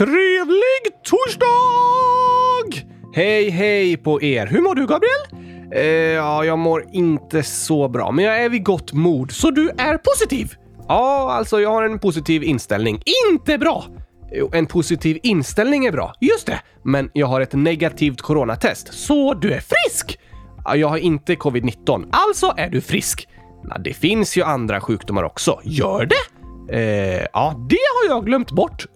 Trevlig torsdag! Hej, hej på er! Hur mår du, Gabriel? Eh, ja, jag mår inte så bra, men jag är vid gott mod, så du är positiv? Ja, alltså jag har en positiv inställning. Inte bra! Jo, en positiv inställning är bra. Just det! Men jag har ett negativt coronatest, så du är frisk! Ja, Jag har inte covid-19, alltså är du frisk. Ja, det finns ju andra sjukdomar också. Gör det? Eh, ja, det har jag glömt bort.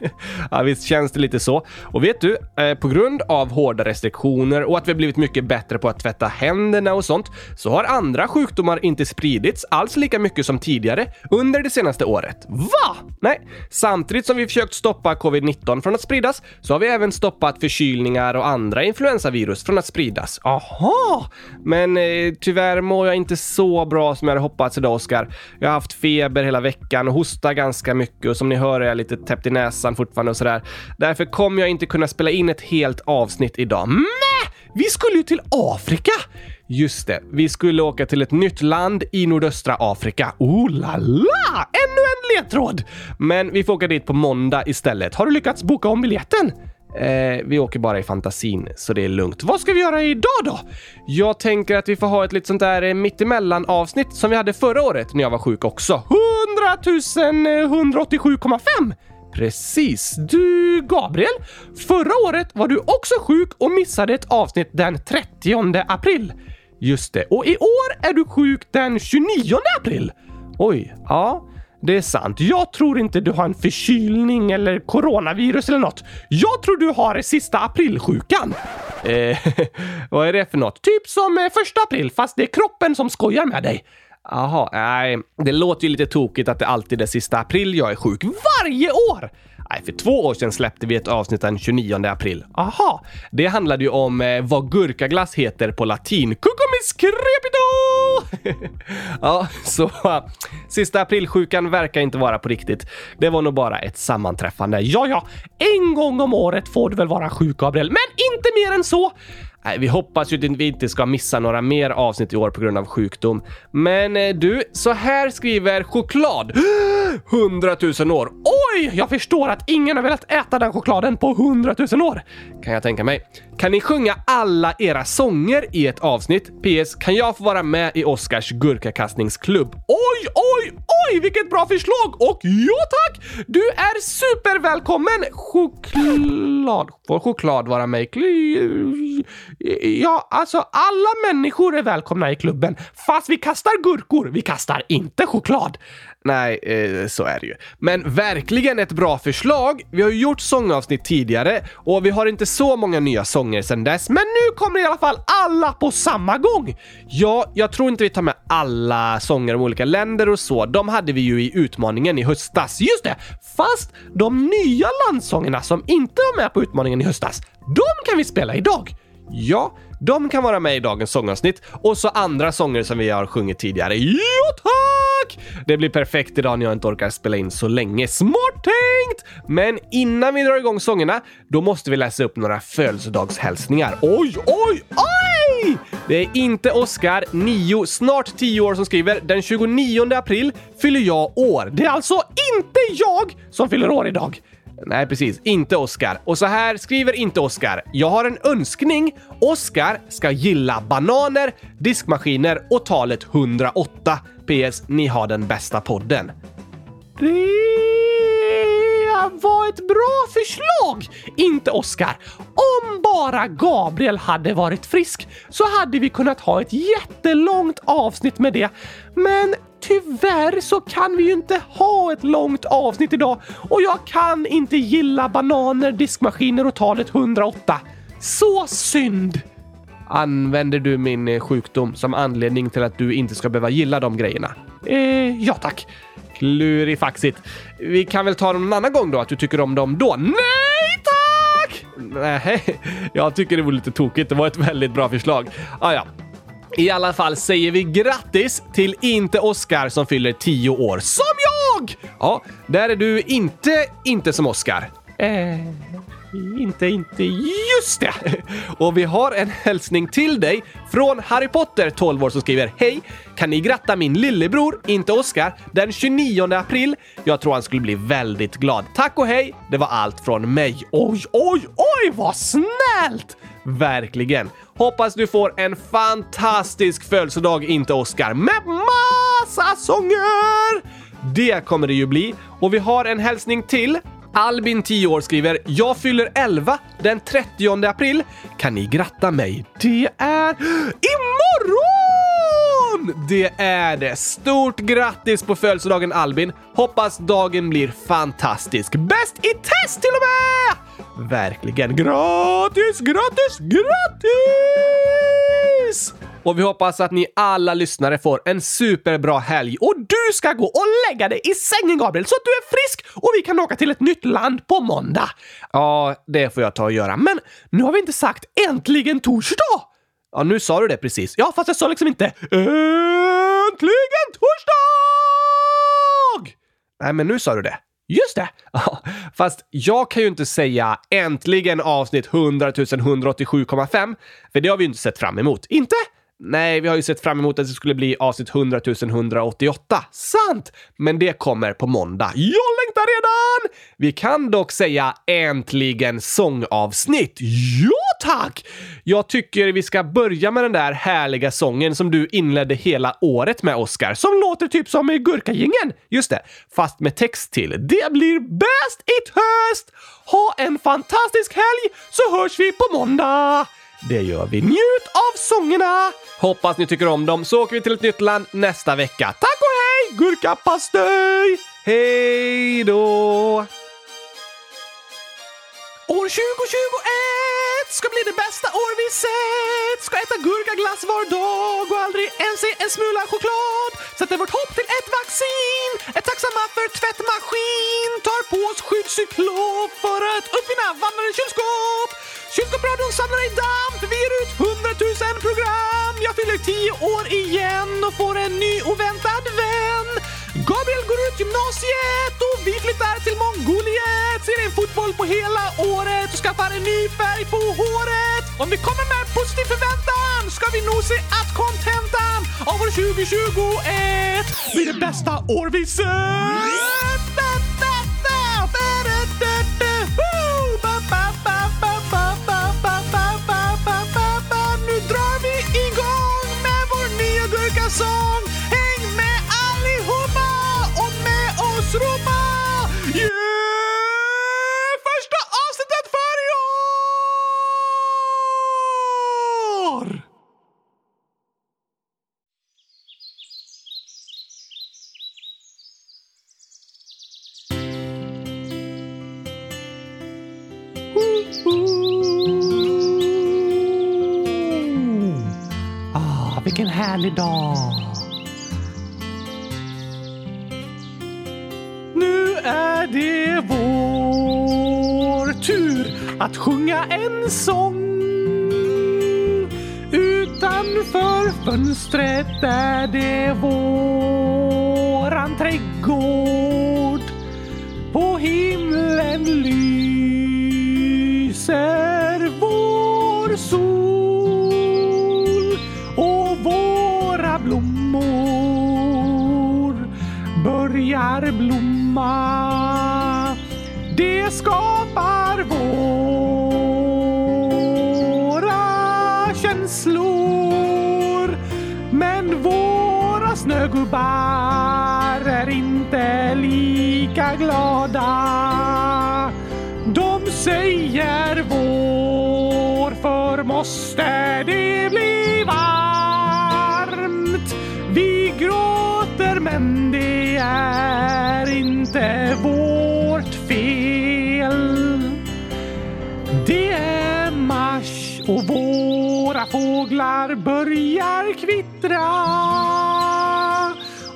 ja, visst känns det lite så. Och vet du, eh, på grund av hårda restriktioner och att vi har blivit mycket bättre på att tvätta händerna och sånt, så har andra sjukdomar inte spridits alls lika mycket som tidigare under det senaste året. Va? Nej, samtidigt som vi försökt stoppa covid-19 från att spridas så har vi även stoppat förkylningar och andra influensavirus från att spridas. Aha! Men eh, tyvärr mår jag inte så bra som jag hade hoppats idag, Oskar. Jag har haft feber hela veckan och hostar ganska mycket och som ni hör är jag lite täppt i näsan fortfarande och sådär. Därför kommer jag inte kunna spela in ett helt avsnitt idag. Men vi skulle ju till Afrika! Just det, vi skulle åka till ett nytt land i nordöstra Afrika. Oh la la! Ännu en ledtråd! Men vi får åka dit på måndag istället. Har du lyckats boka om biljetten? Eh, vi åker bara i fantasin, så det är lugnt. Vad ska vi göra idag då? Jag tänker att vi får ha ett lite sånt där mittemellan avsnitt som vi hade förra året när jag var sjuk också. 100 187,5! Precis. Du, Gabriel, förra året var du också sjuk och missade ett avsnitt den 30 april. Just det. Och i år är du sjuk den 29 april. Oj, ja. Det är sant. Jag tror inte du har en förkylning eller coronavirus eller något. Jag tror du har sista aprilsjukan. Eh, vad är det för något? Typ som eh, första april, fast det är kroppen som skojar med dig. Jaha, nej. Det låter ju lite tokigt att det alltid är sista april jag är sjuk. Varje år! Nej, för två år sedan släppte vi ett avsnitt den 29 april. Aha, det handlade ju om eh, vad gurkaglass heter på latin. Cucumis crepito! ja, så uh, sista aprilsjukan verkar inte vara på riktigt. Det var nog bara ett sammanträffande. Ja, ja, en gång om året får du väl vara sjuk, Gabriel, men inte mer än så. Nej, vi hoppas ju att vi inte ska missa några mer avsnitt i år på grund av sjukdom. Men eh, du, så här skriver choklad. hundratusen år. Oj, jag förstår att ingen har velat äta den chokladen på hundratusen år. Kan jag tänka mig. Kan ni sjunga alla era sånger i ett avsnitt? PS. Kan jag få vara med i Oscars gurkakastningsklubb? Oj, oj, oj, vilket bra förslag! Och ja tack! Du är supervälkommen! Choklad. Får choklad vara med i. Ja, alltså alla människor är välkomna i klubben. Fast vi kastar gurkor, vi kastar inte choklad. Nej, eh, så är det ju. Men verkligen ett bra förslag. Vi har ju gjort sångavsnitt tidigare och vi har inte så många nya sånger sedan dess, men nu kommer i alla fall alla på samma gång. Ja, jag tror inte vi tar med alla sånger om olika länder och så. De hade vi ju i utmaningen i höstas. Just det! Fast de nya landsångerna som inte var med på utmaningen i höstas, de kan vi spela idag. Ja, de kan vara med i dagens sångavsnitt och så andra sånger som vi har sjungit tidigare. Jo tack! Det blir perfekt idag när jag inte orkar spela in så länge. Smart tänkt! Men innan vi drar igång sångerna, då måste vi läsa upp några födelsedagshälsningar. Oj, oj, oj! Det är inte Oskar, 9, snart 10 år som skriver. Den 29 april fyller jag år. Det är alltså inte jag som fyller år idag. Nej, precis. Inte Oscar. Och så här skriver inte Oscar. Jag har en önskning. Oscar ska gilla bananer, diskmaskiner och talet 108. PS. Ni har den bästa podden. Det var ett bra förslag! Inte Oscar. Om bara Gabriel hade varit frisk så hade vi kunnat ha ett jättelångt avsnitt med det. Men tyvärr så kan vi ju inte ha ett långt avsnitt idag och jag kan inte gilla bananer, diskmaskiner och talet 108. Så synd! Använder du min eh, sjukdom som anledning till att du inte ska behöva gilla de grejerna? Eh, ja tack. Klurifaxigt. Vi kan väl ta dem någon annan gång då, att du tycker om dem då? Nej tack! Nej, jag tycker det vore lite tokigt. Det var ett väldigt bra förslag. Ah, ja. I alla fall säger vi grattis till inte Oscar som fyller 10 år. Som jag! Ja, där är du inte inte som Oscar. Eh, inte, inte, just det! Och vi har en hälsning till dig från Harry Potter, 12 år, som skriver Hej! Kan ni gratta min lillebror, inte Oscar, den 29 april? Jag tror han skulle bli väldigt glad. Tack och hej! Det var allt från mig. Oj, oj, oj, vad snällt! Verkligen. Hoppas du får en fantastisk födelsedag, inte Oskar, med massa sånger! Det kommer det ju bli. Och vi har en hälsning till. Albin, 10 år, skriver “Jag fyller 11 den 30 april. Kan ni gratta mig? Det är imorgon! Det är det. Stort grattis på födelsedagen Albin. Hoppas dagen blir fantastisk. Bäst i test till och med! Verkligen. Gratis, gratis, gratis! Och vi hoppas att ni alla lyssnare får en superbra helg och du ska gå och lägga dig i sängen Gabriel så att du är frisk och vi kan åka till ett nytt land på måndag. Ja, det får jag ta och göra. Men nu har vi inte sagt äntligen torsdag! Ja, nu sa du det precis. Ja, fast jag sa liksom inte äntligen torsdag! Nej, men nu sa du det. Just det! Ja, fast jag kan ju inte säga äntligen avsnitt 100 187,5 för det har vi ju inte sett fram emot. Inte? Nej, vi har ju sett fram emot att det skulle bli avsnitt 100 188. Sant! Men det kommer på måndag. Jag längtar redan! Vi kan dock säga äntligen sångavsnitt. Ja, tack! Jag tycker vi ska börja med den där härliga sången som du inledde hela året med, Oscar, som låter typ som i Gurkagängen. Just det, fast med text till. Det blir bäst i höst! Ha en fantastisk helg så hörs vi på måndag! Det gör vi. Njut av sångerna! Hoppas ni tycker om dem så åker vi till ett nytt land nästa vecka. Tack och hej! Gurkapastej! Hej då! År 2021 ska bli det bästa år vi sett. Ska äta gurkaglass var dag och aldrig ens se en smula choklad. Sätter vårt hopp till ett vaccin. Är tacksamma för tvättmaskin. Tar på oss skyddscyklop för att uppfinna vandrande kylskåp. Kylskåpsradion samlar i damm för vi ger ut 100 000 program. Jag fyller 10 år igen och får en ny oväntad vän. Gabriel går ut gymnasiet och vi flyttar till Mongoliet. Ser en fotboll på hela året och skaffar en ny färg på håret. Om vi kommer med positiv förväntan ska vi nog se att kontentan av år 2021 blir det bästa år vi sett. Nya härlig dag! Nu är det vår tur att sjunga en sång. Utanför fönstret är det våran trädgård. Börjar blomma. Det skapar våra känslor. Men våra snögubbar är inte lika glada. De säger vår, för måste fåglar börjar kvittra.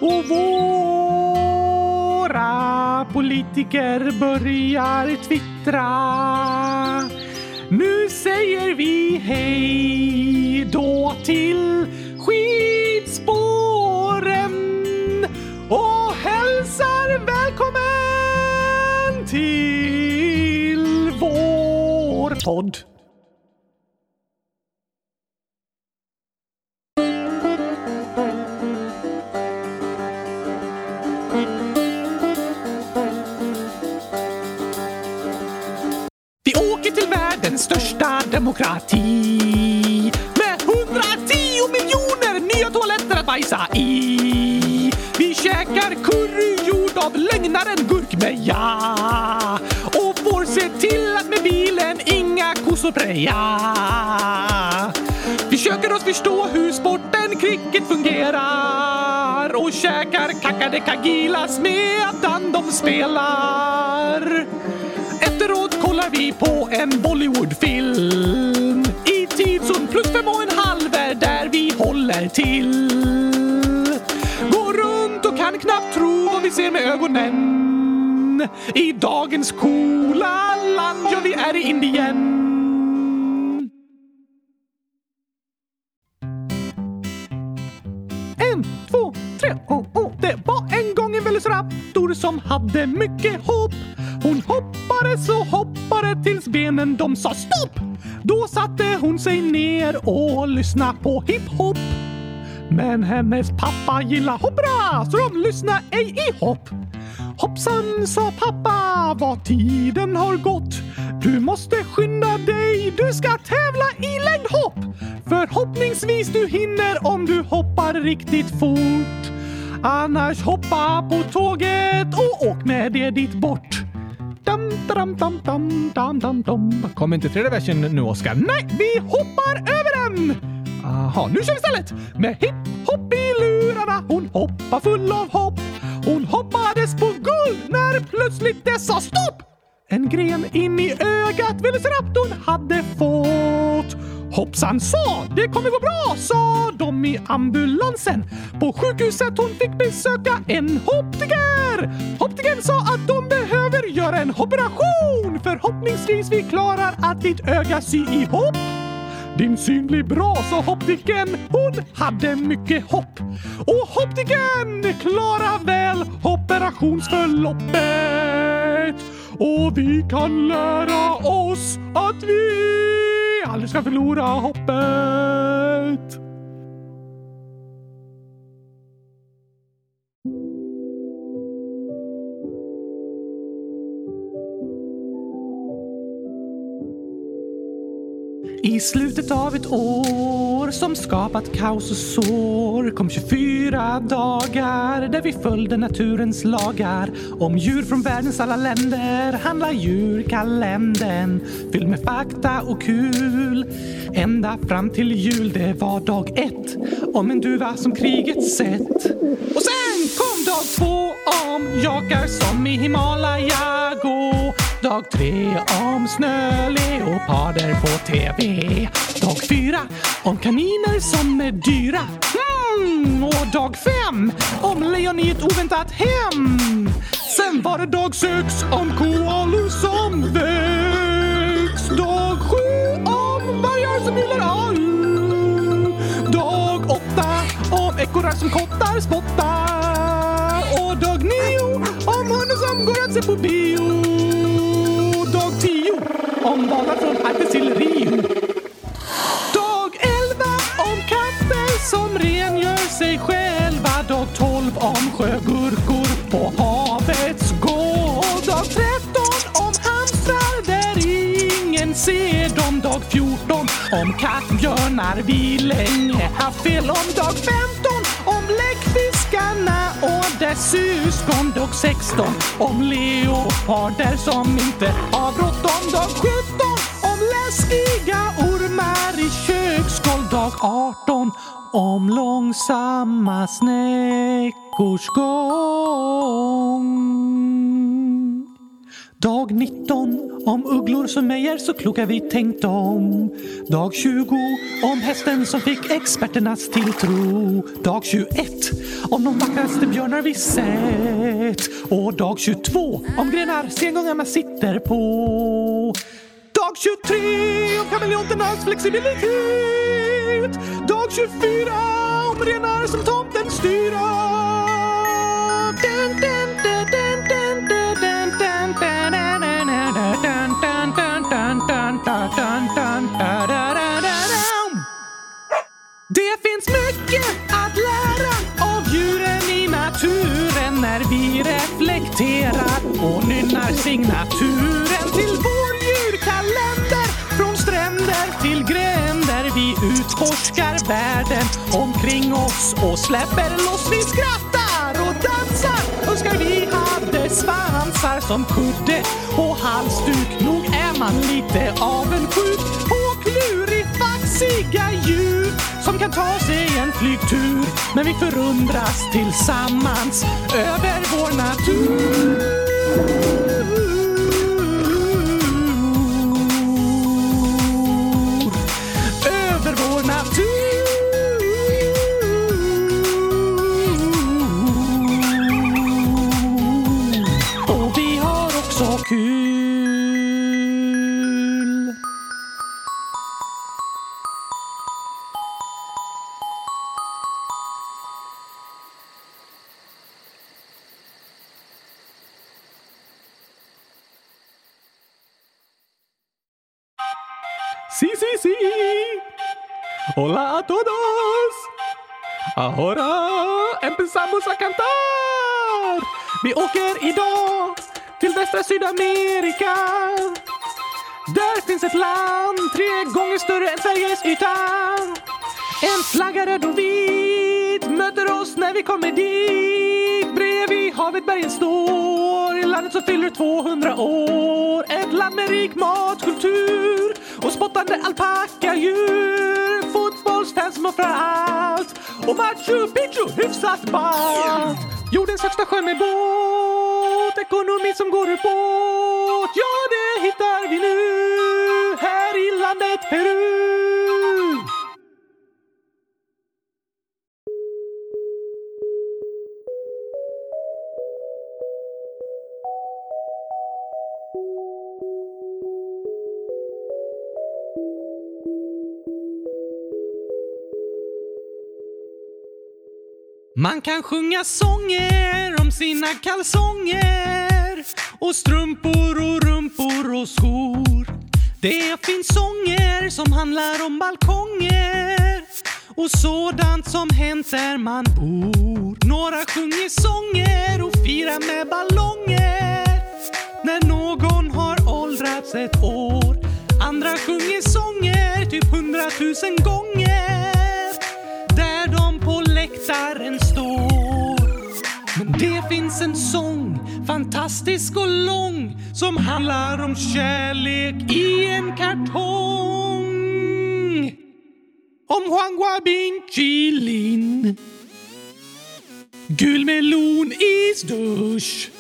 Och våra politiker börjar twittra. Nu säger vi hej då till skidspåren och hälsar välkommen till vår podd. Demokrati med 110 miljoner nya toaletter att bajsa i. Vi käkar curry gjord av lögnaren gurkmeja och får se till att med bilen inga kossor preja. Vi försöker oss förstå hur sporten cricket fungerar och käkar kakadekagilas medan de spelar. Kollar vi på en Bollywoodfilm i Tidsund plus fem och en halv är där vi håller till. Går runt och kan knappt tro vad vi ser med ögonen. I dagens coola land, ja vi är i Indien. En, två, tre, oh, oh. Det var en gång en velociraptor som hade mycket hopp. Hon hoppade så hoppade tills benen de sa stopp. Då satte hon sig ner och lyssnade på hiphop. Men hennes pappa gillar hoppra så de lyssnar ej i hopp. Hoppsan, sa pappa, vad tiden har gått. Du måste skynda dig, du ska tävla i längdhopp. Förhoppningsvis du hinner om du hoppar riktigt fort. Annars hoppa på tåget och åk med det dit bort. Dam, dam, dam, dam, dam, dam, dam. Kommer inte tredje versen nu, Oskar? Nej, vi hoppar över den! Aha, nu kör vi istället! Med hipp-hopp i lurarna, hon hoppar full av hopp. Hon hoppades på guld när plötsligt det sa stopp! En gren in i ögat Velociraptorn hade fått. Hoppsan sa, det kommer gå bra, sa de i ambulansen. På sjukhuset hon fick besöka en optiker. Optikern sa att de behöver göra en operation. Förhoppningsvis vi klarar att ditt öga sy ihop. Din syn blir bra, sa optiken. Hon hade mycket hopp. Och optiken klarar väl operationsförloppet. Och vi kan lära oss att vi aldrig ska förlora hoppet. I slutet av ett år som skapat kaos och sår kom 24 dagar där vi följde naturens lagar. Om djur från världens alla länder handlar djurkalendern fylld med fakta och kul. Ända fram till jul, det var dag ett om en duva som kriget sett. Och sen kom dag två om jakar som i Himalaya gå. Dag tre om snöleoparder på TV. Dag fyra om kaniner som är dyra. Mm, och dag fem om lejon i ett oväntat hem. Sen var det dag sex om koalor som väcks. Dag sju om vargar som gillar all. Dag åtta om ekorrar som kottar spottar. Och dag nio om hundar som går att se på bio. Dag tio om banan från Arktis till Rio. Dag 11 om katter som rengör sig själva. Dag 12 om sjögurkor på havets gård. Dag 13 om hamstrar där ingen ser dem. Dag 14 om kattbjörnar vi länge haft fel om. Dag 15 om Fiskarna och dess syskon. Dag 16 om leoparder som inte har bråttom. Dag 17 om läskiga ormar i köksgolv. Dag 18 om långsamma snäckors gång. Dag 19 om ugglor som ej är så kloka vi tänkt om. Dag 20 om hästen som fick experternas tilltro. Dag 21 om de vackraste björnar vi sett. Och dag 22 om grenar sengångarna sitter på. Dag 23 om kameleonternas flexibilitet. Dag 24 om renar som tomten styra. Det finns mycket att lära av djuren i naturen när vi reflekterar och nynnar signaturen till vår djurkalender. Från stränder till gränder vi utforskar världen omkring oss och släpper loss. Vi skrattar och dansar. Önskar vi hade svansar som kudde och halsduk. Nog är man lite avundsjuk mysiga djur som kan ta sig en flygtur. Men vi förundras tillsammans över vår natur. Över vår natur. Och vi har också kul. Hola a todos. Ahora empezamos a cantar. Vi åker idag till västra Sydamerika. Där finns ett land tre gånger större än Sveriges yta. En flagga röd och vit möter oss när vi kommer dit. Bredvid havet bergen står, i landet som fyller 200 år. Ett land med rik matkultur och spottande alpackadjur. Fotbollsfans allt och Machu Picchu hyfsat ballt. Jordens högsta sjö med båt, ekonomi som går ur båt. Ja, det hittar vi nu här i landet Peru. Man kan sjunga sånger om sina kalsonger och strumpor och rumpor och skor. Det finns sånger som handlar om balkonger och sådant som hänt där man bor. Några sjunger sånger och firar med ballonger när någon har åldrats ett år. Andra sjunger sånger typ hundratusen gånger gitarren står. Men det finns en sång, fantastisk och lång, som handlar om kärlek i en kartong. Om Juan Guabin Chilin. Gul melon isdusch.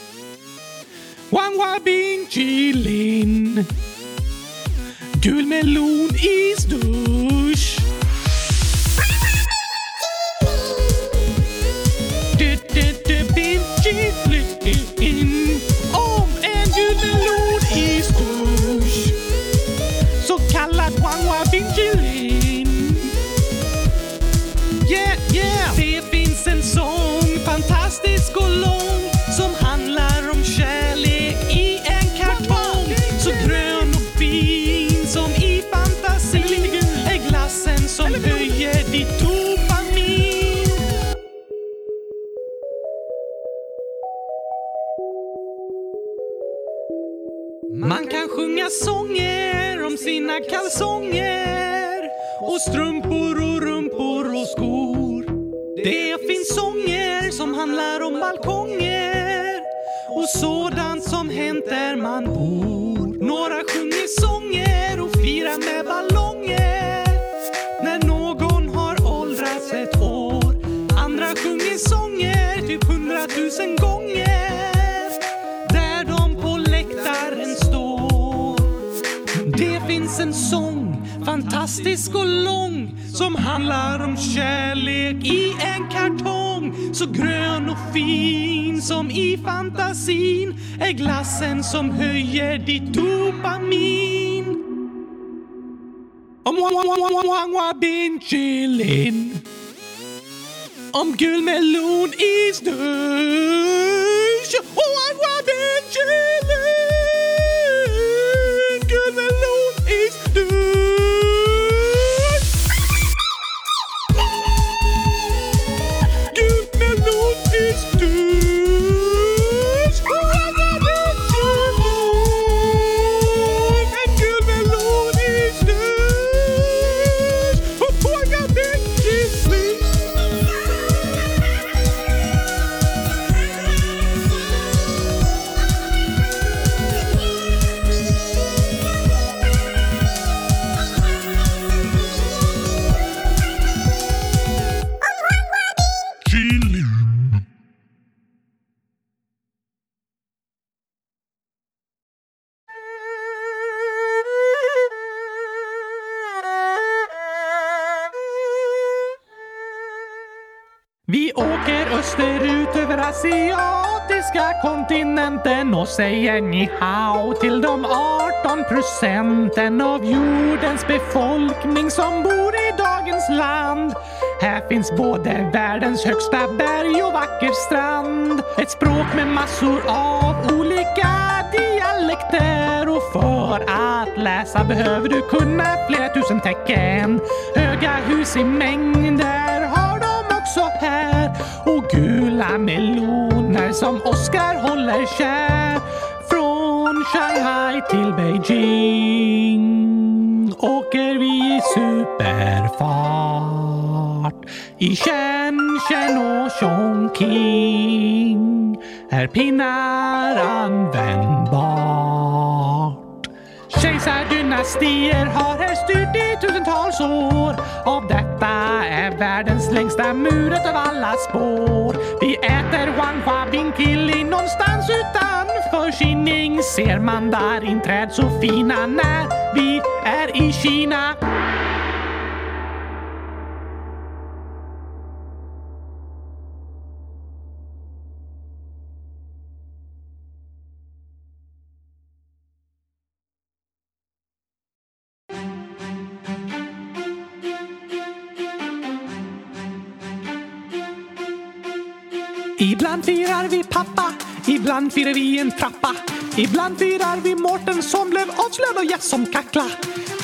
Juan Guabin Chilin. Gul melon isdusch. dusch. Fantastisk som handlar om kärlek i en kartong. Så grön och fin som i fantasin. Är glassen som höjer ditt dopamin. Man kan sjunga sånger om sina kalsonger. Och strumpor och rumpor och skor. Det finns sånger som handlar om balkonger och sådant som hänt där man bor. Några sjunger sånger och firar med ballonger när någon har åldrats ett år. Andra sjunger sånger typ hundratusen gånger där de på läktaren står. Det finns en sång, fantastisk och lång som handlar om kärlek i en kartong. Så grön och fin som i fantasin är glassen som höjer ditt dopamin. Om Wangwa bin chilin. Om gul melon i snus. Wangwa bin chilin. Och säger ni hao till de 18 procenten av jordens befolkning som bor i dagens land. Här finns både världens högsta berg och vacker strand. Ett språk med massor av olika dialekter och för att läsa behöver du kunna flera tusen tecken. Höga hus i mängder har de också här och gula meloner som Oskar håller kär. Från Shanghai till Beijing åker vi i superfart. I Shenzhen och Chongqing är pinnar användbart. Kejsardynastier har här styrt i tusentals år. Av detta är världens längsta muret av alla spår. Vi äter Wanghua Binkili någonstans utan Kining. Ser mandarinträd så fina när vi är i Kina. Ibland firar vi en trappa. Ibland firar vi Mårten som blev avslöjad och gäst som kackla.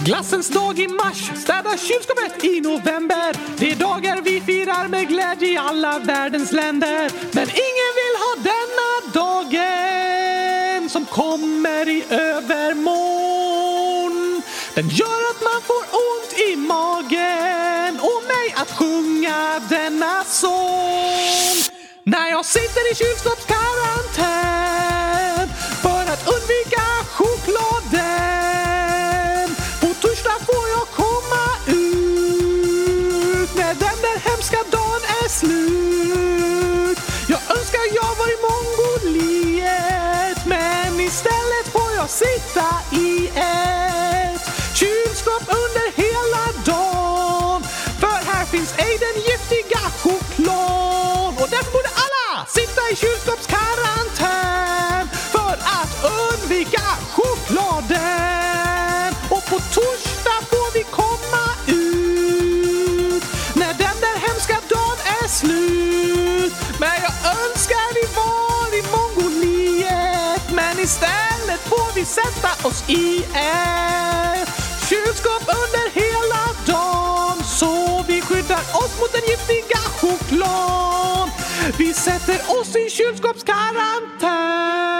Glassens dag i mars, städa kylskåpet i november. Det är dagar vi firar med glädje i alla världens länder. Men ingen vill ha denna dagen som kommer i övermorgon. Den gör att man får ont i magen och mig att sjunga denna sång. När jag sitter i kylskåpskarantän för att undvika chokladen. På torsdag får jag komma ut när den där hemska dagen är slut. Jag önskar jag var i Mongoliet men istället får jag sitta i ett kylskåp under hela dagen. I kylskåpskarantän för att undvika chokladen. Och på torsdag får vi komma ut när den där hemska dagen är slut. Men jag önskar vi var i Mongoliet men istället får vi sätta oss i ett kylskåp under hela dagen så vi skyddar oss mot. Vi sätter oss i kylskåpskarantän.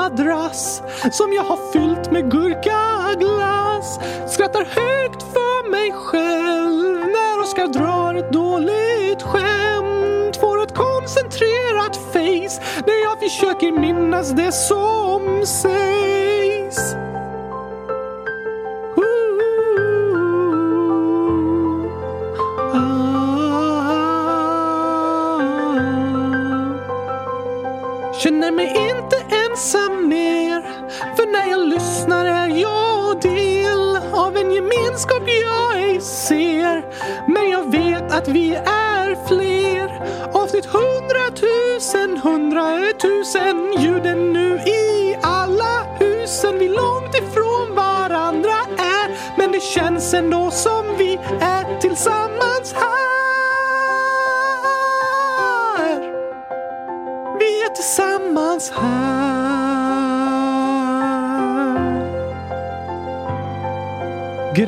Madrass som jag har fyllt med gurkaglass. Skrattar högt för mig själv när Oskar drar ett dåligt skämt. Får ett koncentrerat face när jag försöker minnas det som sägs.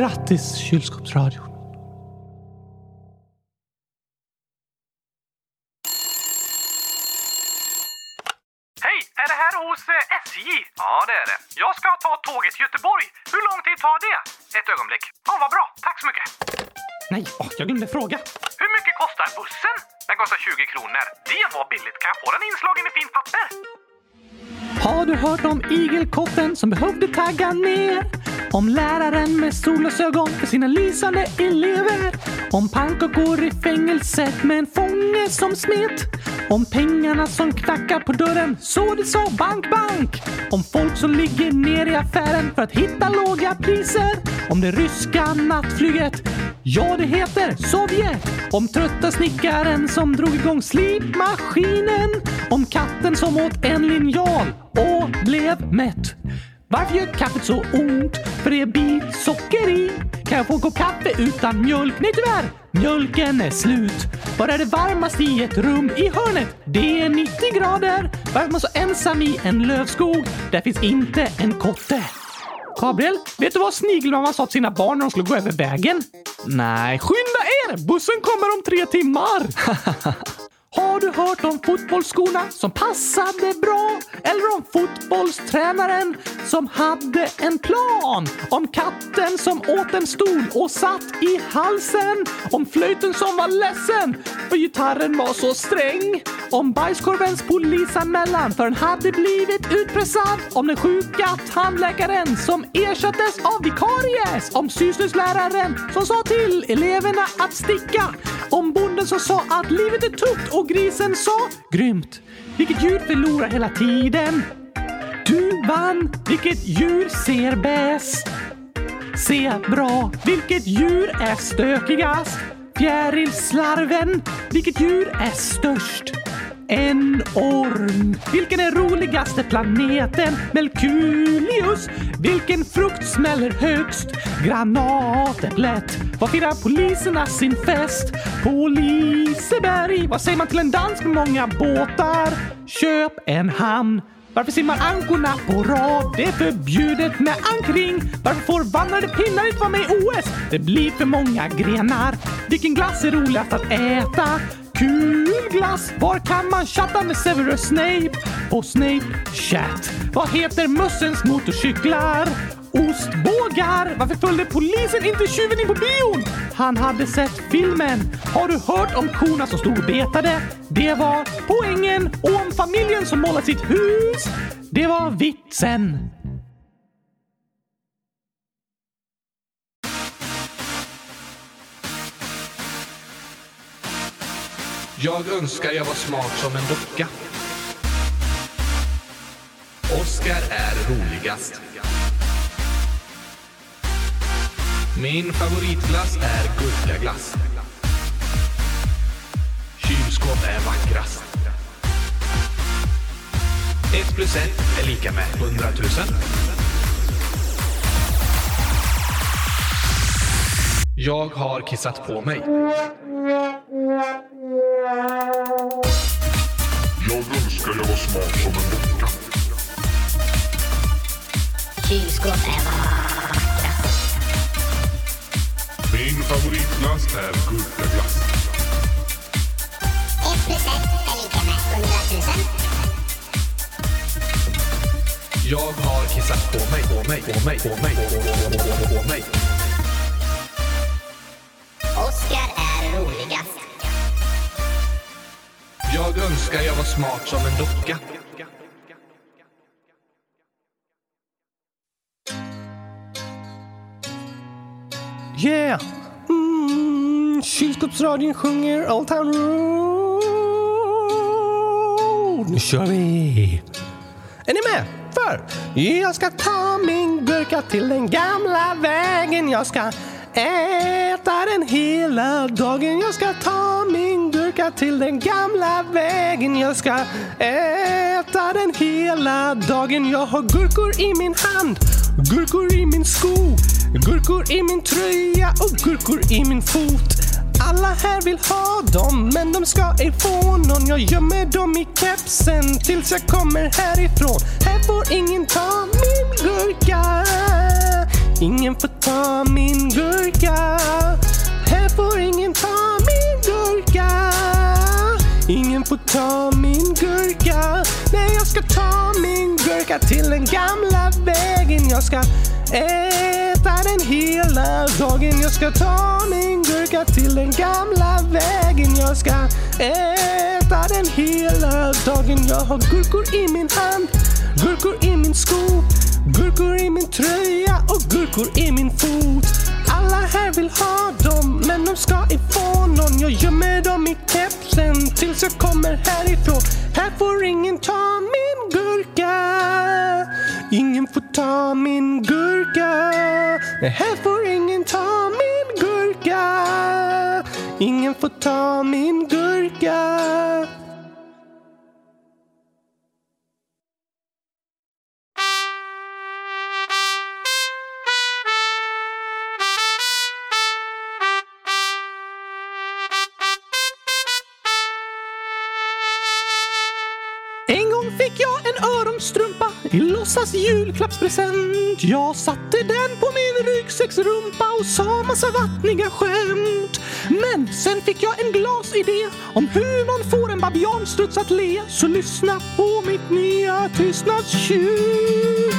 Grattis kylskåpsradion. Hej, är det här hos eh, SJ? Ja, det är det. Jag ska ta tåget till Göteborg. Hur lång tid tar det? Ett ögonblick. Ja, vad bra. Tack så mycket. Nej, åh, jag glömde fråga. Hur mycket kostar bussen? Den kostar 20 kronor. Det var billigt. Kan jag få den inslagen i fint papper? Har du hört om igelkotten som behövde tagga ner? Om läraren med solglasögon för sina lysande elever? Om pannkakor i fängelset med en fånge som smet? Om pengarna som knackar på dörren så det sa bank, bank? Om folk som ligger ner i affären för att hitta låga priser? Om det ryska nattflyget? Ja, det heter Sovjet. Om trötta snickaren som drog igång slipmaskinen. Om katten som åt en linjal och blev mätt. Varför gör kaffet så ont? För det är bisocker i. Kan jag få en kopp kaffe utan mjölk? Nej tyvärr, mjölken är slut. Var är det varmast i ett rum i hörnet? Det är 90 grader. Varför är man så ensam i en lövskog? Där finns inte en kotte. Gabriel, vet du vad snigelmamman sa till sina barn när de skulle gå över vägen? Nej, skynda er! Bussen kommer om tre timmar! Har du hört om fotbollsskorna som passade bra? Eller om fotbollstränaren som hade en plan? Om katten som åt en stol och satt i halsen? Om flöjten som var ledsen för gitarren var så sträng? Om bajskorvens polisanmälan för den hade blivit utpressad? Om den sjuka tandläkaren som ersattes av vikaries? Om syslöjdsläraren som sa till eleverna att sticka? Om bonden som sa att livet är tufft och grisen sa grymt. Vilket djur förlorar hela tiden? Du vann. Vilket djur ser bäst? Se bra. Vilket djur är stökigast? Fjärilslarven. Vilket djur är störst? En orm. Vilken är roligaste planeten? Melkulius. Vilken frukt smäller högst? Granatäpplet. Var firar poliserna sin fest? På Liseberg. Vad säger man till en dans med många båtar? Köp en hamn. Varför simmar ankorna på rad? Det är förbjudet med ankring. Varför får vandrade pinnar inte vara med i OS? Det blir för många grenar. Vilken glass är roligast att äta? Kul glass! Var kan man chatta med Severus Snape? På Snape Chat. Vad heter mössens motorcyklar? Ostbågar! Varför följde polisen inte tjuven in på bion? Han hade sett filmen. Har du hört om korna som stod och betade? Det var poängen. Och om familjen som målat sitt hus? Det var vitsen. Jag önskar jag var smart som en docka. Oskar är roligast. Min favoritglass är gurkaglass. Kylskåp är vackrast. Ett plus ett är lika med hundratusen. Jag har kissat på mig. Jag önskar jag var smart som en docka. Kylskåp är vackrast. Min favoritglass är gurkaglass. Ett plus ett är lika med hundratusen. Jag har kissat på mig, på mig, på mig, på mig, på, på, på, på mig. Oskar är roligast. Jag önskar jag var smart som en docka. Yeah! Mm, kylskåpsradion sjunger Old Town Road. Nu kör vi! Är ni med? För jag ska ta min gurka till den gamla vägen. Jag ska äta den hela dagen. Jag ska ta min gurka till den gamla vägen. Jag ska äta den hela dagen. Jag har gurkor i min hand, gurkor i min sko, gurkor i min tröja och gurkor i min fot. Alla här vill ha dem, men de ska ej få någon. Jag gömmer dem i kepsen tills jag kommer härifrån. Här får ingen ta min gurka. Ingen får ta min gurka. Här får ingen ta min gurka. Ingen får ta min gurka. Nej, jag ska ta min gurka till den gamla vägen. Jag ska äta äta den hela dagen. Jag ska ta min gurka till den gamla vägen. Jag ska äta den hela dagen. Jag har gurkor i min hand, gurkor i min sko, gurkor i min tröja och gurkor i min fot. Alla här vill ha dem, men de ska ifrån någon. Jag gömmer dem i kepsen tills jag kommer härifrån. Här får ingen ta min gurka. Ingen får ta min gurka. Nej, här får ingen ta min gurka. Ingen får ta min gurka. Strumpa i låtsas julklappspresent. Jag satte den på min ryggsäcksrumpa och sa massa vattniga skämt. Men sen fick jag en glasidé om hur man får en babianstruts att le. Så lyssna på mitt nya tystnadstjut.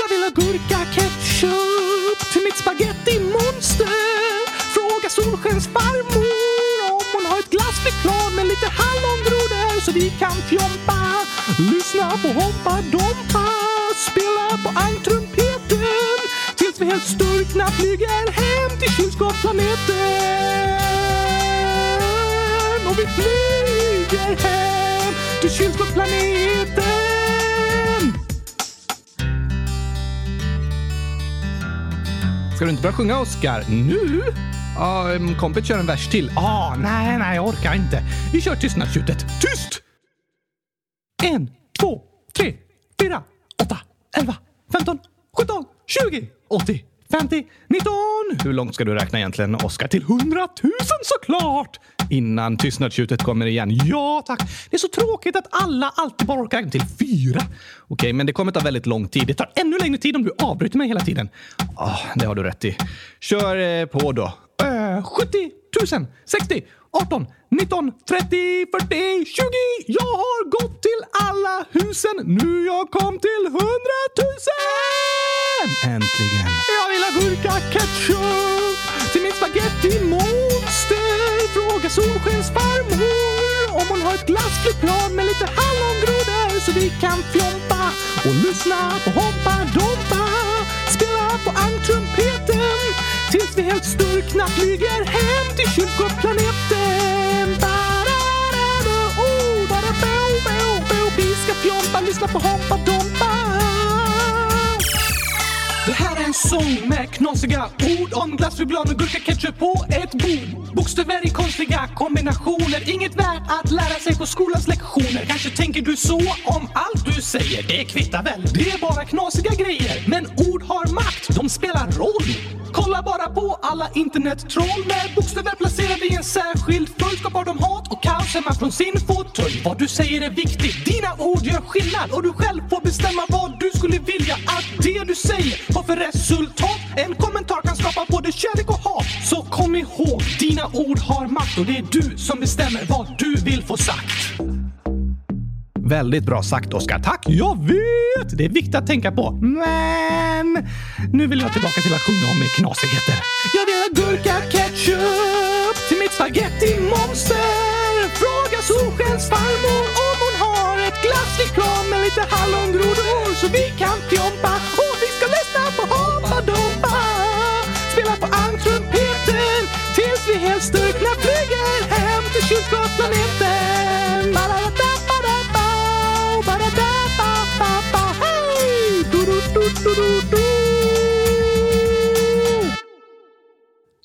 Jag vill ha gurka ketchup till mitt spaghetti-monster. Fråga Solskens farmor om hon har ett glassflygplan med lite hallongrodor så vi kan fjompa. Lyssna på Hoppa Dompa, spela på almtrumpeten tills vi helt sturkna flyger hem till kylskåpsplaneten. Och vi flyger hem till kylskåpsplaneten. Ska du inte börja sjunga, Oscar? Nu? Ja, um, kompet kör en vers till. Ah, nej, nej, jag orkar inte. Vi kör tystnadstjutet. Tyst! En, två, tre, fyra, åtta, elva, femton, sjutton, tjugo, åttio, femtio, nitton. Hur långt ska du räkna egentligen, Oscar? Till hundratusen såklart! Innan tystnadstjutet kommer igen. Ja, tack. Det är så tråkigt att alla alltid bara orkar räkna till fyra. Okej, men det kommer ta väldigt lång tid. Det tar ännu längre tid om du avbryter mig hela tiden. Oh, det har du rätt i. Kör eh, på då. Uh, 70 000, 60, 18, 19, 30, 40, 20. Jag har gått till alla husen. Nu jag kom till 100 000! Äntligen. Jag vill ha gurka ketchup till mitt spaghetti-monster. Fråga Solskens farmor om hon har ett glassflygplan med lite hallongrodor så vi kan fjompa och lyssna på Hoppa Dompa. Spela på ankrumpeten tills vi helt sturkna flyger hem till kylskåpsplaneten. Lyssna på Hoppa Dompa. Det här är en sång med knasiga ord om glass, choklad och gurka ketchup på ett bord. Bokstäver i konstiga kombinationer, inget värt att lära sig på skolans lektioner. Kanske tänker du så om allt du säger, det kvittar väl, det är bara knasiga grejer. Men ord har makt, de spelar roll. Kolla bara på alla internettroll med bokstäver placerade i en särskild följd skapar de hat och kaos hemma från sin fåtölj. Vad du säger är viktigt, dina ord gör skillnad och du själv får bestämma vad du skulle vilja att det du säger har för resultat. En kommentar kan skapa både kärlek och hat. Så kom ihåg, dina ord har makt och det är du som bestämmer vad du vill få sagt. Väldigt bra sagt, Oskar. Tack! Jag vet! Det är viktigt att tänka på. Men nu vill jag tillbaka till att sjunga om knasigheter. Jag vill ha gurka ketchup till mitt spaghetti-monster. Fråga Solskens farmor om hon har ett glasslikör med lite hallongrodor så vi kan fjompa och vi ska lyssna på Hoppa Dompa. Spela på ankrumpeten tills vi helt styrkna flyger hem till kylskåpsplaneten.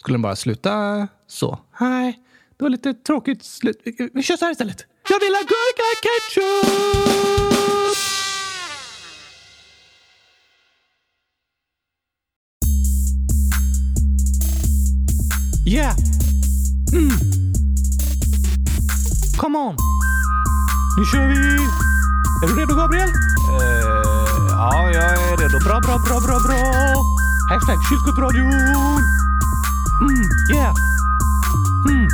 Skulle den bara sluta så? Nej, det var lite tråkigt slut. Vi- kör så här istället. Jag vill ha gurka ketchup! Yeah! Mm. Come on! Nu kör vi! Är du redo, Gabriel? Eh, ja, jag är redo. Bra, bra, bra, bra, bra! Hashtag kylskåpsradion! Mm, yeah! Mm.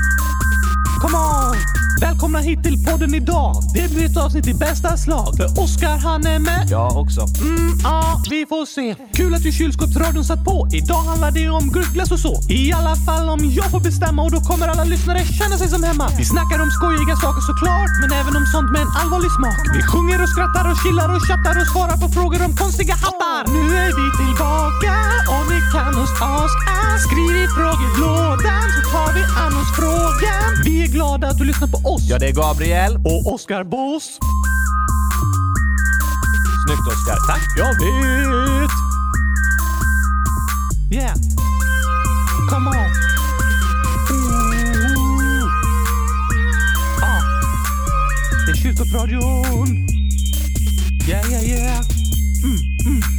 Come on! Välkomna hit till podden idag. Det blir ett avsnitt i bästa slag. För Oskar han är med. Jag också. Mm, ja, vi får se. Kul att ju kylskåpsradion satt på. Idag handlar det om gurkglass och så. I alla fall om jag får bestämma och då kommer alla lyssnare känna sig som hemma. Vi snackar om skojiga saker såklart, men även om sånt med en allvarlig smak. Vi sjunger och skrattar och chillar och chattar och svarar på frågor om konstiga hattar. Nu är vi tillbaka och ni kan oss ask Skriv i frågelådan så tar vi an oss frågan. Vi är glada att du lyssnar på oss. Ja, det är Gabriel. Och Oskar Boss. Snyggt Oskar. Tack. Jag vet! Yeah. Come on. Ooh. Ah. Det är kylskåpsradion. Yeah, yeah, yeah. Mm, mm.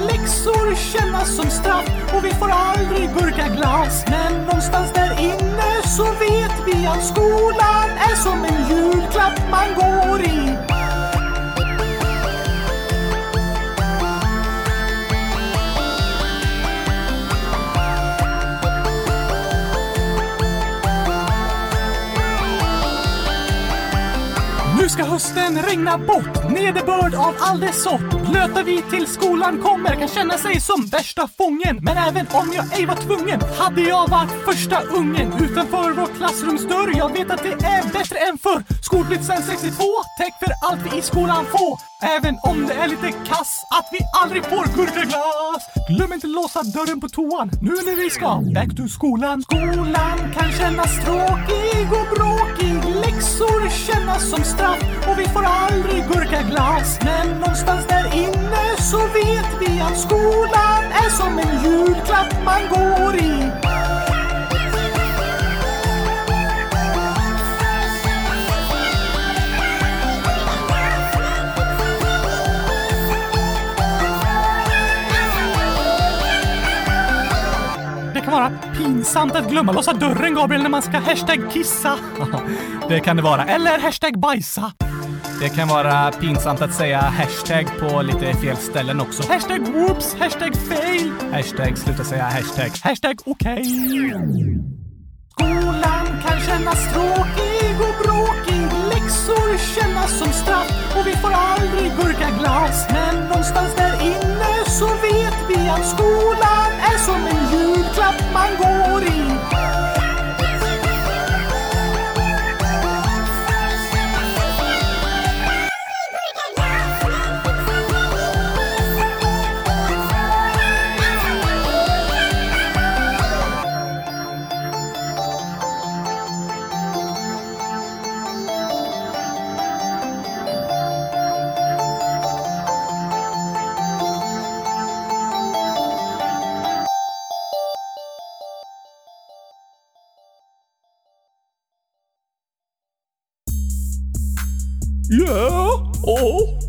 Läxor kännas som straff och vi får aldrig gurkaglass Men någonstans där inne så vet vi att skolan är som en julklapp man går i. Nu ska hösten regna bort, nederbörd av all dess sort. Blöta vi till skolan kommer kan känna sig som värsta fången. Men även om jag ej var tvungen hade jag varit första ungen utanför vår klassrumsdörr. Jag vet att det är bättre än förr. Skolplikt sen 62, täck för allt vi i skolan får. Även om det är lite kass att vi aldrig får gurkaglass. Glöm inte låsa dörren på toan nu när vi ska back to skolan. Skolan kan kännas tråkig och bråkig. Läxor kännas som straff och vi får aldrig gurka glas Men någonstans där inne så vet vi att skolan är som en julklapp man går i. Det kan vara pinsamt att glömma låsa dörren, Gabriel, när man ska hashtag kissa. det kan det vara. Eller hashtag bajsa. Det kan vara pinsamt att säga hashtag på lite fel ställen också. Hashtag whoops, hashtag fail, Hashtag, sluta säga hashtag. hashtag okej. Skolan kan kännas tråkig och bråkig. Läxor kännas som straff och vi får aldrig gurkaglass. Men någonstans där inne så vet vi att skolan är som en julklapp man går i. Yeah! Oh!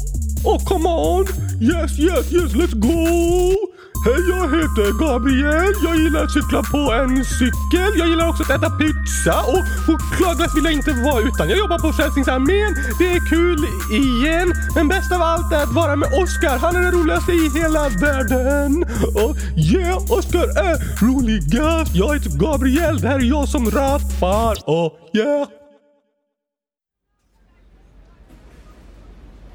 Oh, come on! Yes, yes, yes, let's go! Hej, jag heter Gabriel. Jag gillar att cykla på en cykel. Jag gillar också att äta pizza och chokladglass vill jag inte vara utan. Jag jobbar på Frälsningsarmén. Det är kul igen. Men bäst av allt är att vara med Oscar. Han är den roligaste i hela världen. Och yeah, Oscar är roligast. Jag heter Gabriel. Det här är jag som rappar. Och yeah.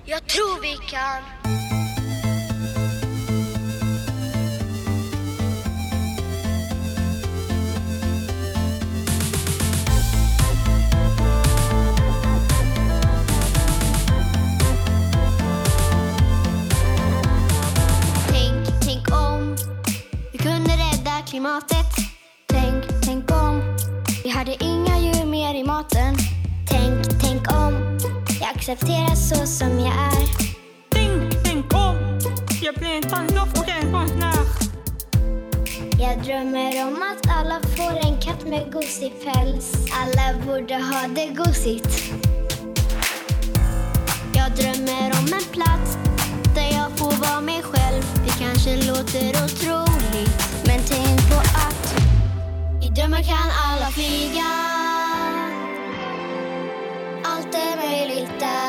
Jag tror vi kan. Tänk, tänk om vi kunde rädda klimatet. Tänk, tänk om vi hade inga djur mer i maten. Tänk, tänk om jag accepterar så som jag är. Tänk, tänk om. Jag blir en tandlockad konstnär. Jag drömmer om att alla får en katt med gosig päls. Alla borde ha det gosigt. Jag drömmer om en plats där jag får vara mig själv. Det kanske låter otroligt, men tänk på att i drömmar kan alla flyga. Allt är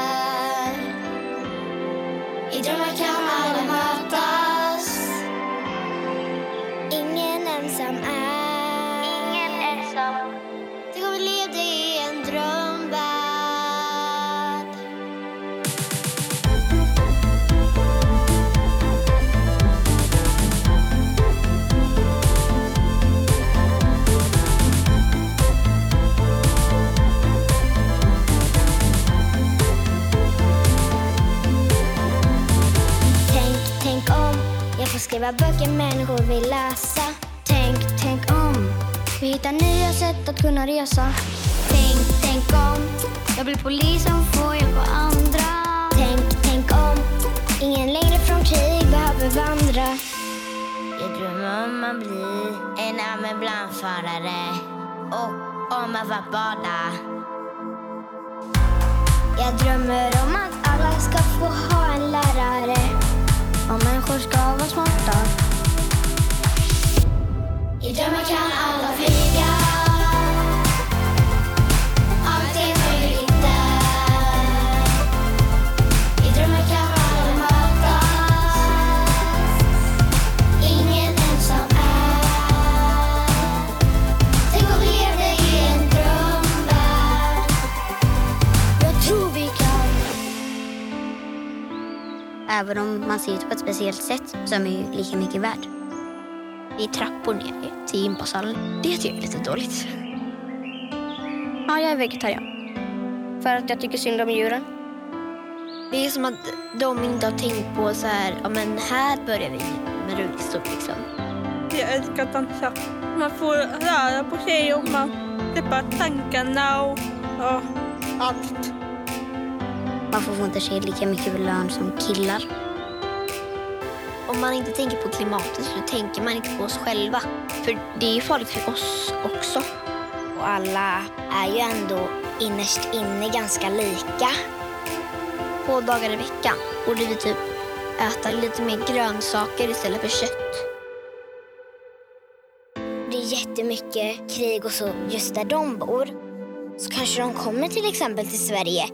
vi hittar nya sätt att kunna resa. Tänk, tänk om jag blir polis som får hjälpa andra. Tänk, tänk om ingen längre från krig behöver vandra. Jag drömmer om att bli en ambulansförare och om att få bada. Jag drömmer om att alla ska få ha en lärare. Och människor ska vara smarta. I drömmar kan alla flyga. Allt är möjligt där. I drömmar kan alla mötas. Ingen ensam är. Tänk om vi levde i en drömvärld. Jag tror vi kan. Även om man ser ut på ett speciellt sätt så är man ju lika mycket värd. Det är trappor ner till gympasalen. Det tycker jag är lite dåligt. Ja, jag är vegetarian. För att jag tycker synd om djuren. Det är som att de inte har tänkt på så här, ja men här börjar vi med rullstol liksom. Jag älskar att dansa. Man får röra på sig och man släpper tankarna och ja, allt. Man får inte se lika mycket lön som killar. Om man inte tänker på klimatet så tänker man inte på oss själva. För det är ju farligt för oss också. Och alla är ju ändå innerst inne ganska lika. Två dagar i veckan borde vi typ äta lite mer grönsaker istället för kött. Det är jättemycket krig och så just där de bor. Så kanske de kommer till exempel till Sverige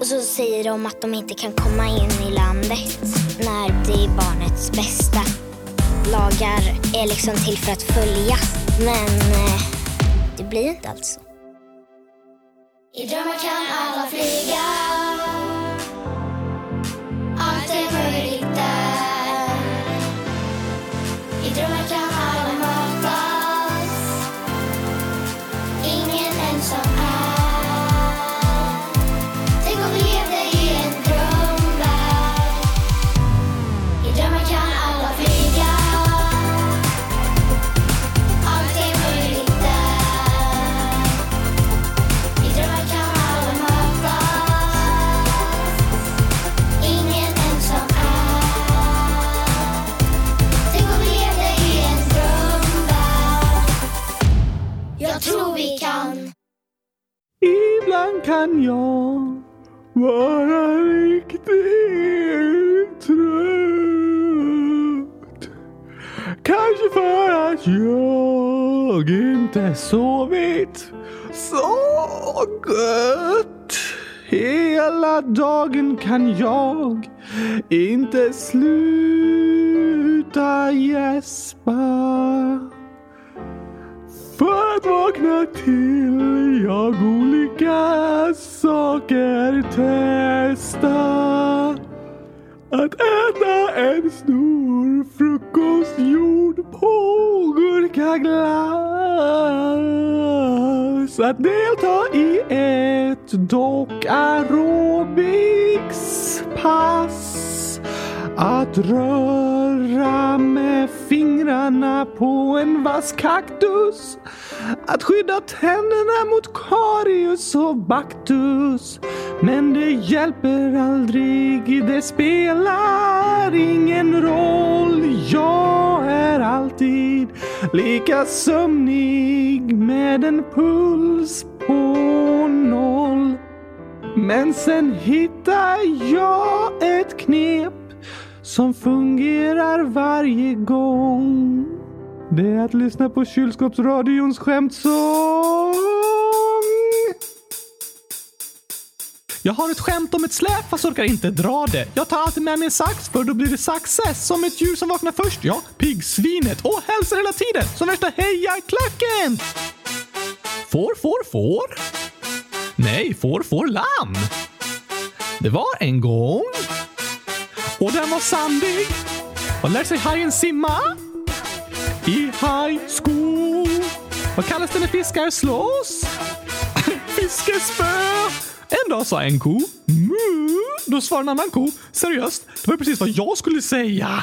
och så säger de att de inte kan komma in i landet när det är barnets bästa. Lagar är liksom till för att följas, men eh, det blir inte alltid så. I drömmar kan alla flyga Ibland kan jag vara riktigt trött. Kanske för att jag inte sovit så gött. Hela dagen kan jag inte sluta gäspa. För att vakna till jag olika saker testa. Att äta en stor frukost gjord på gurkaglass. Att delta i ett dock aerobicspass. Att röra med fingrarna på en vass kaktus. att skydda tänderna mot karius och baktus. Men det hjälper aldrig, det spelar ingen roll. Jag är alltid lika sömnig med en puls på noll. Men sen hittar jag ett knep som fungerar varje gång. Det är att lyssna på kylskåpsradions skämtsång. Jag har ett skämt om ett släp fast orkar inte dra det. Jag tar alltid med mig en sax för då blir det success. Som ett djur som vaknar först, ja, piggsvinet. Och hälsar hela tiden, som värsta hejarklacken. Får, får, får? Nej, får, får lamm. Det var en gång. Och den var sandig. Vad lär sig hajen simma? I high school. Vad kallas det när fiskar slåss? Fiskespö. En dag sa en ko mu. Då svarade en annan ko seriöst. Det var precis vad jag skulle säga.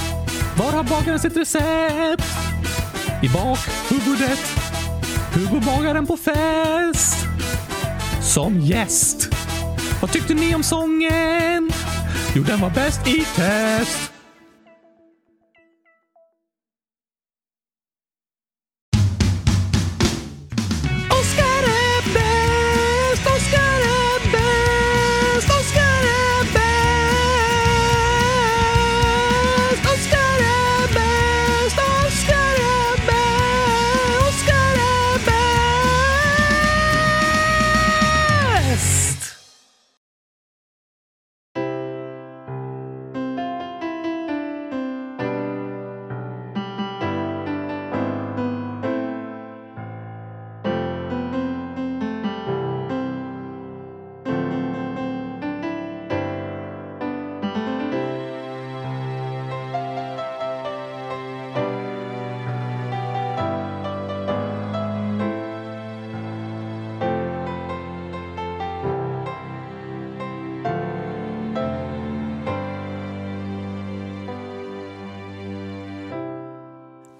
Var har bagaren sitt recept? I bakhuvudet. Hugo bagaren på fest? Som gäst. Vad tyckte ni om sången? Jo, den var bäst i test.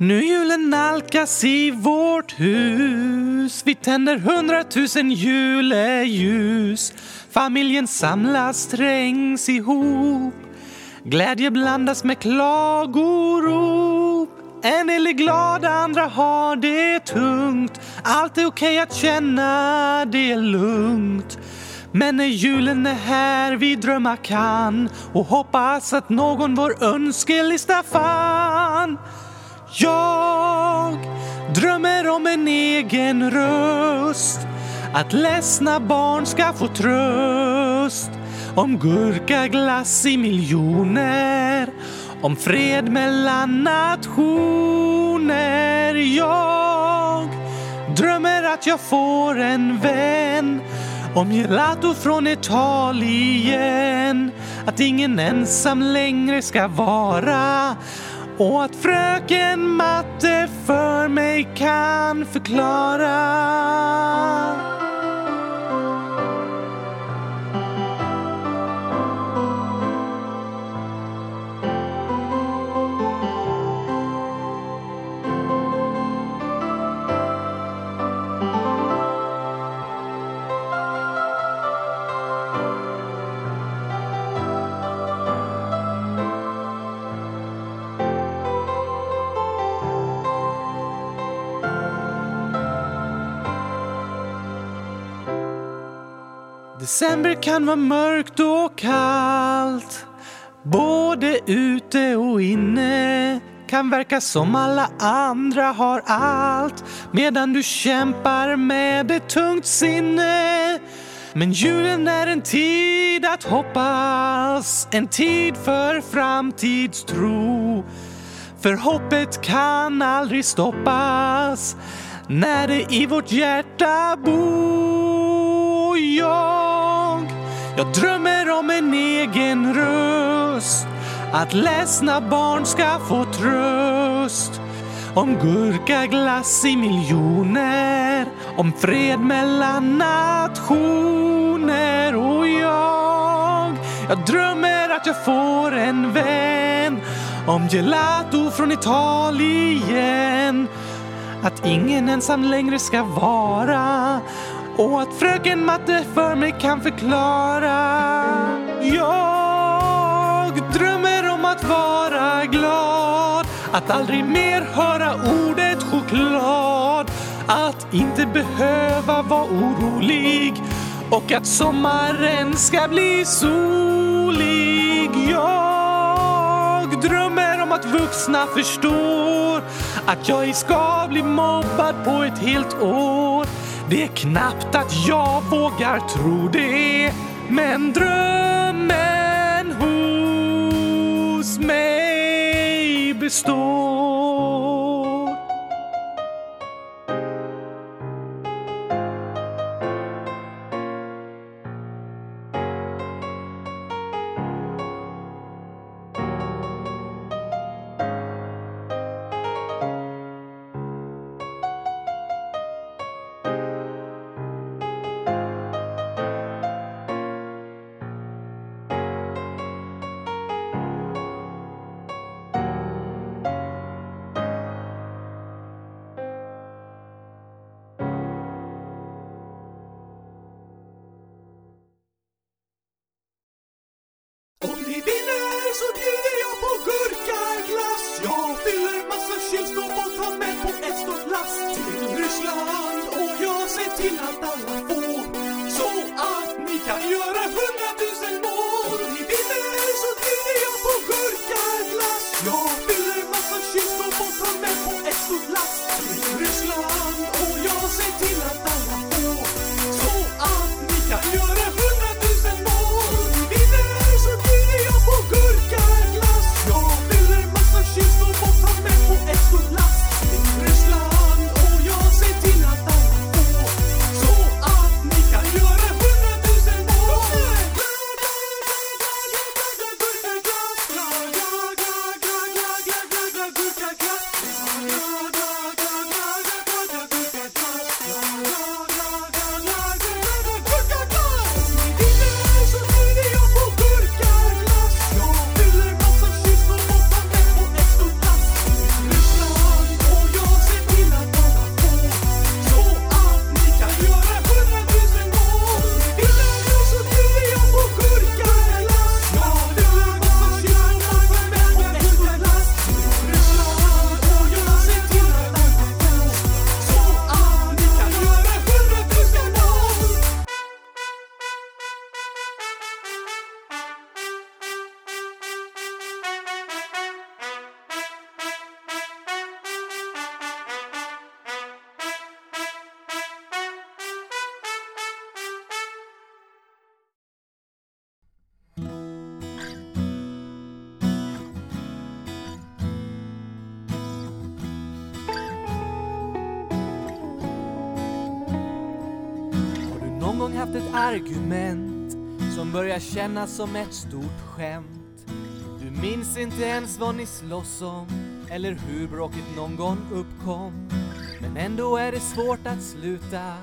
Nu julen nalkas i vårt hus. Vi tänder hundratusen juleljus. Familjen samlas, trängs ihop. Glädje blandas med klagorop. En del är glada, andra har det tungt. Allt är okej att känna det lugnt. Men när julen är här vi drömma kan och hoppas att någon vår önskelista fann jag drömmer om en egen röst. Att ledsna barn ska få tröst. Om gurkaglass i miljoner. Om fred mellan nationer. Jag Drömmer att jag får en vän. Om gelato från Italien. Att ingen ensam längre ska vara och att fröken matte för mig kan förklara. December kan vara mörkt och kallt. Både ute och inne Kan verka som alla andra har allt. Medan du kämpar med ett tungt sinne. Men julen är en tid att hoppas. En tid för framtidstro. För hoppet kan aldrig stoppas. När det i vårt hjärta bor jag jag drömmer om en egen röst. Att ledsna barn ska få tröst. Om gurkaglass i miljoner. Om fred mellan nationer. Och jag Jag drömmer att jag får en vän. Om gelato från Italien. Att ingen ensam längre ska vara och att fröken matte för mig kan förklara. Jag drömmer om att vara glad, att aldrig mer höra ordet choklad, att inte behöva vara orolig och att sommaren ska bli solig. Jag drömmer om att vuxna förstår att jag ej ska bli mobbad på ett helt år. Det är knappt att jag vågar tro det, men drömmen hos mig består. Börjar kännas som ett stort skämt. Du minns inte ens vad ni slåss om eller hur bråket någon gång uppkom. Men ändå är det svårt att sluta.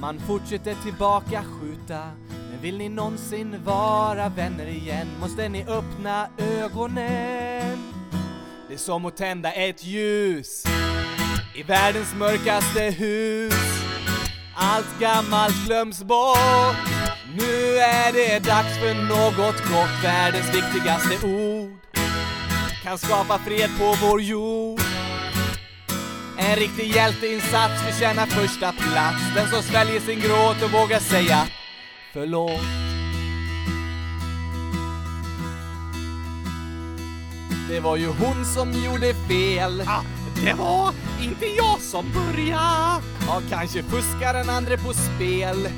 Man fortsätter tillbaka skjuta. Men vill ni någonsin vara vänner igen måste ni öppna ögonen. Det är som att tända ett ljus i världens mörkaste hus. Allt gammalt glöms bort. Nu är det dags för något gott. Världens viktigaste ord kan skapa fred på vår jord. En riktig hjälteinsats förtjänar första plats. Den som sväljer sin gråt och vågar säga förlåt. Det var ju hon som gjorde fel. Ah, det var inte jag som började. Ja, kanske fuskar den andra på spel.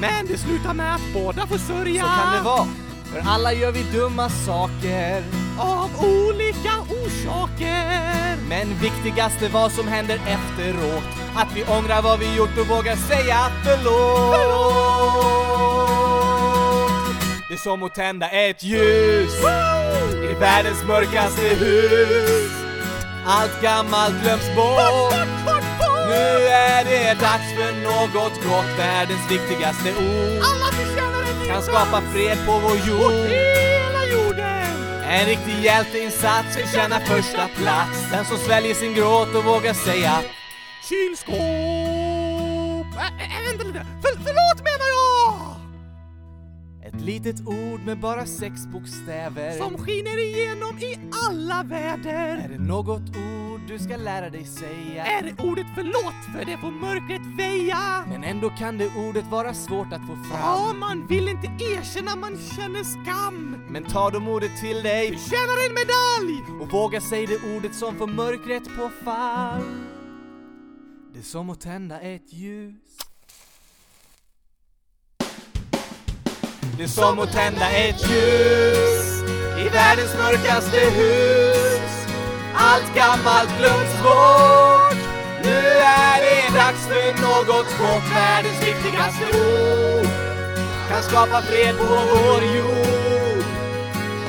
Men det slutar med att båda får sörja. Så kan det vara. För alla gör vi dumma saker. Av olika orsaker. Men viktigast är vad som händer efteråt. Att vi ångrar vad vi gjort och vågar säga förlåt. förlåt. Det är som att tända ett ljus i världens mörkaste hus. Allt gammalt glöms bort. Nu är det dags för något gott, världens viktigaste ord. Alla förtjänar en ny Kan skapa fred på vår jord. hela jorden. En riktig hjälteinsats förtjänar första plats. Den som sväljer sin gråt och vågar säga Kylskåp. Äh, vänta lite. För, förlåt menar jag! Ett litet ord med bara sex bokstäver. Som skiner igenom i alla väder. Är det något ord du ska lära dig säga? Är det ordet förlåt för det får mörkret väja? Men ändå kan det ordet vara svårt att få fram. Ja, man vill inte erkänna man känner skam. Men ta de ordet till dig. Förtjänar en medalj! Och våga säga det ordet som får mörkret på fall. Det är som att tända ett ljus. Det är som att tända ett ljus i världens mörkaste hus. Allt gammalt glöms bort. Nu är det dags för något gott. Världens viktigaste ord kan skapa fred på vår jord.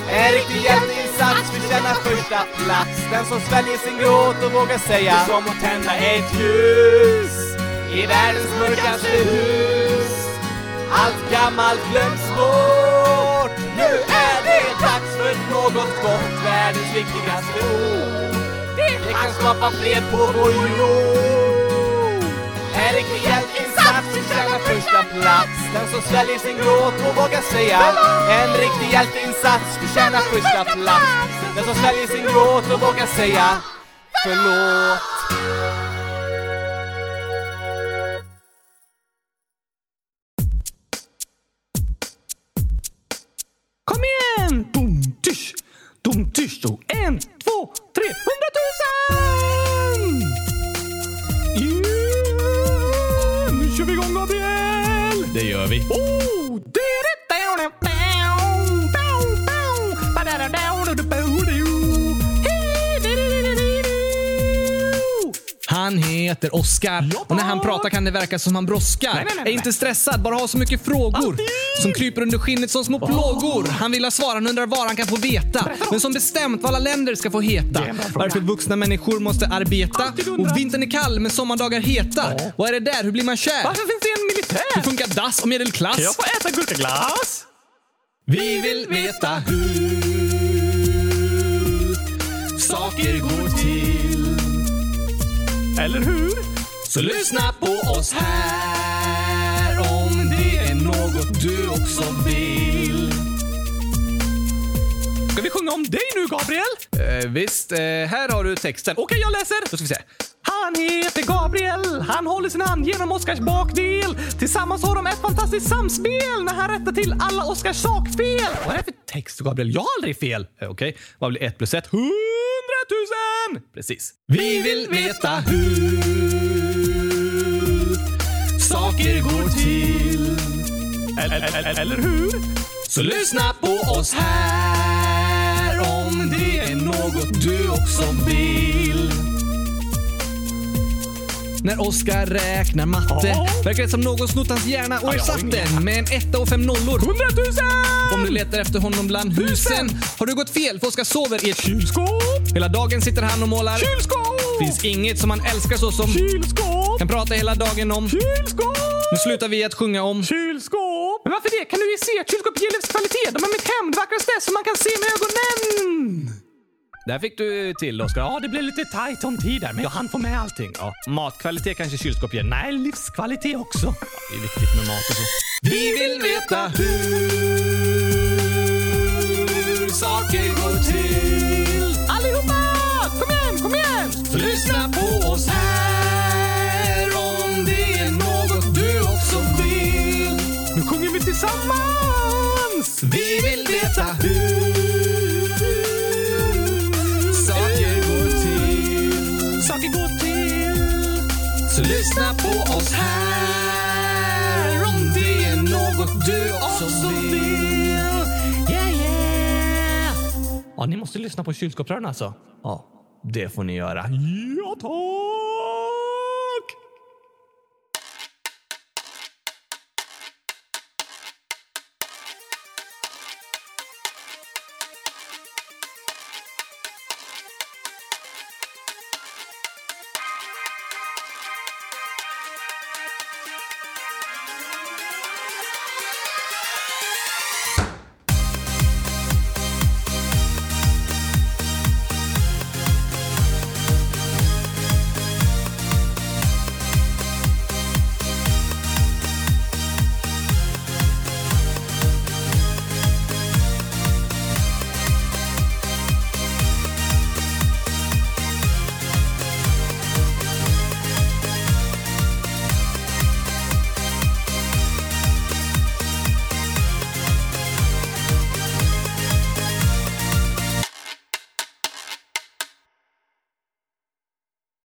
En riktig hjälteinsats förtjänar första plats. Den som sväljer sin gråt och vågar säga Det är som att tända ett ljus i världens mörkaste hus. Allt gammalt glöms bort. Nu är för något gott, världens viktigaste ord. Det kan skapa fred på vår jord. En riktig hjälteinsats förtjänar första plats. Den som sväljer sin gråt och vågar säga En riktig hjälteinsats förtjänar första plats. Den som sväljer sin gråt och vågar säga Förlåt. Dum, tysch, då. En, två, tre, hundratusen! Yeah! Nu kör vi igång, Gabriel! Det gör vi. Oh! Heter Oscar och när han pratar kan det verka som han brådskar. Nej, nej, nej, Är inte stressad, bara har så mycket frågor som kryper under skinnet som små plågor. Han vill ha svar, han undrar var han kan få veta. Men som bestämt vad alla länder ska få heta. Varför vuxna människor måste arbeta. Och vintern är kall men sommardagar heta. Vad är det där? Hur blir man kär? Varför finns det en militär? Hur funkar dass och medelklass? Kan jag få äta gurkaglass? Vi vill veta hur saker går till. Eller hur? Så lyssna på oss här om det är något du också vill. Ska vi sjunga om dig nu, Gabriel? Eh, visst, eh, här har du texten. Okej, jag läser. Då ska vi se. Han heter Gabriel, han håller sin hand genom Oscars bakdel. Tillsammans har de ett fantastiskt samspel när han rättar till alla Oscars sakfel. Vad är det för text, Gabriel? Jag har aldrig fel. Eh, Okej, vad blir ett plus ett? Tusen! Precis. Vi vill veta hur saker går till. Eller, eller, eller hur? Så lyssna på oss här om det är något du också vill när Oskar räknar matte. Ja. Verkar det som någon snott hans hjärna och ersatt den med en etta och fem nollor. Hundratusen! Om du letar efter honom bland husen har du gått fel för Oskar sover i ett kylskåp. Hela dagen sitter han och målar. Kylskåp! Finns inget som han älskar så som Kylskåp! kan prata hela dagen om. Kylskåp! Nu slutar vi att sjunga om Kylskåp! Men varför det? Kan du ju se kylskåp ger livskvalitet. De är mitt hem, det vackraste som man kan se med ögonen. Där fick du till Oskar. Ja, det blev lite tajt om tid där, men jag hann få med allting. Ja, matkvalitet kanske kylskåp ger. Nej, livskvalitet också. Ja, det är viktigt med mat och så. Vi vill veta hur saker går till. Allihopa! Kom igen, kom igen! Lyssna på oss här om det är något du också vill. Nu sjunger vi tillsammans! Vi vill lyssna på oss här om det är något du också vill. Yeah, yeah! Ja, ni måste lyssna på kylskåpsrören alltså. Ja, det får ni göra. Ja, tack!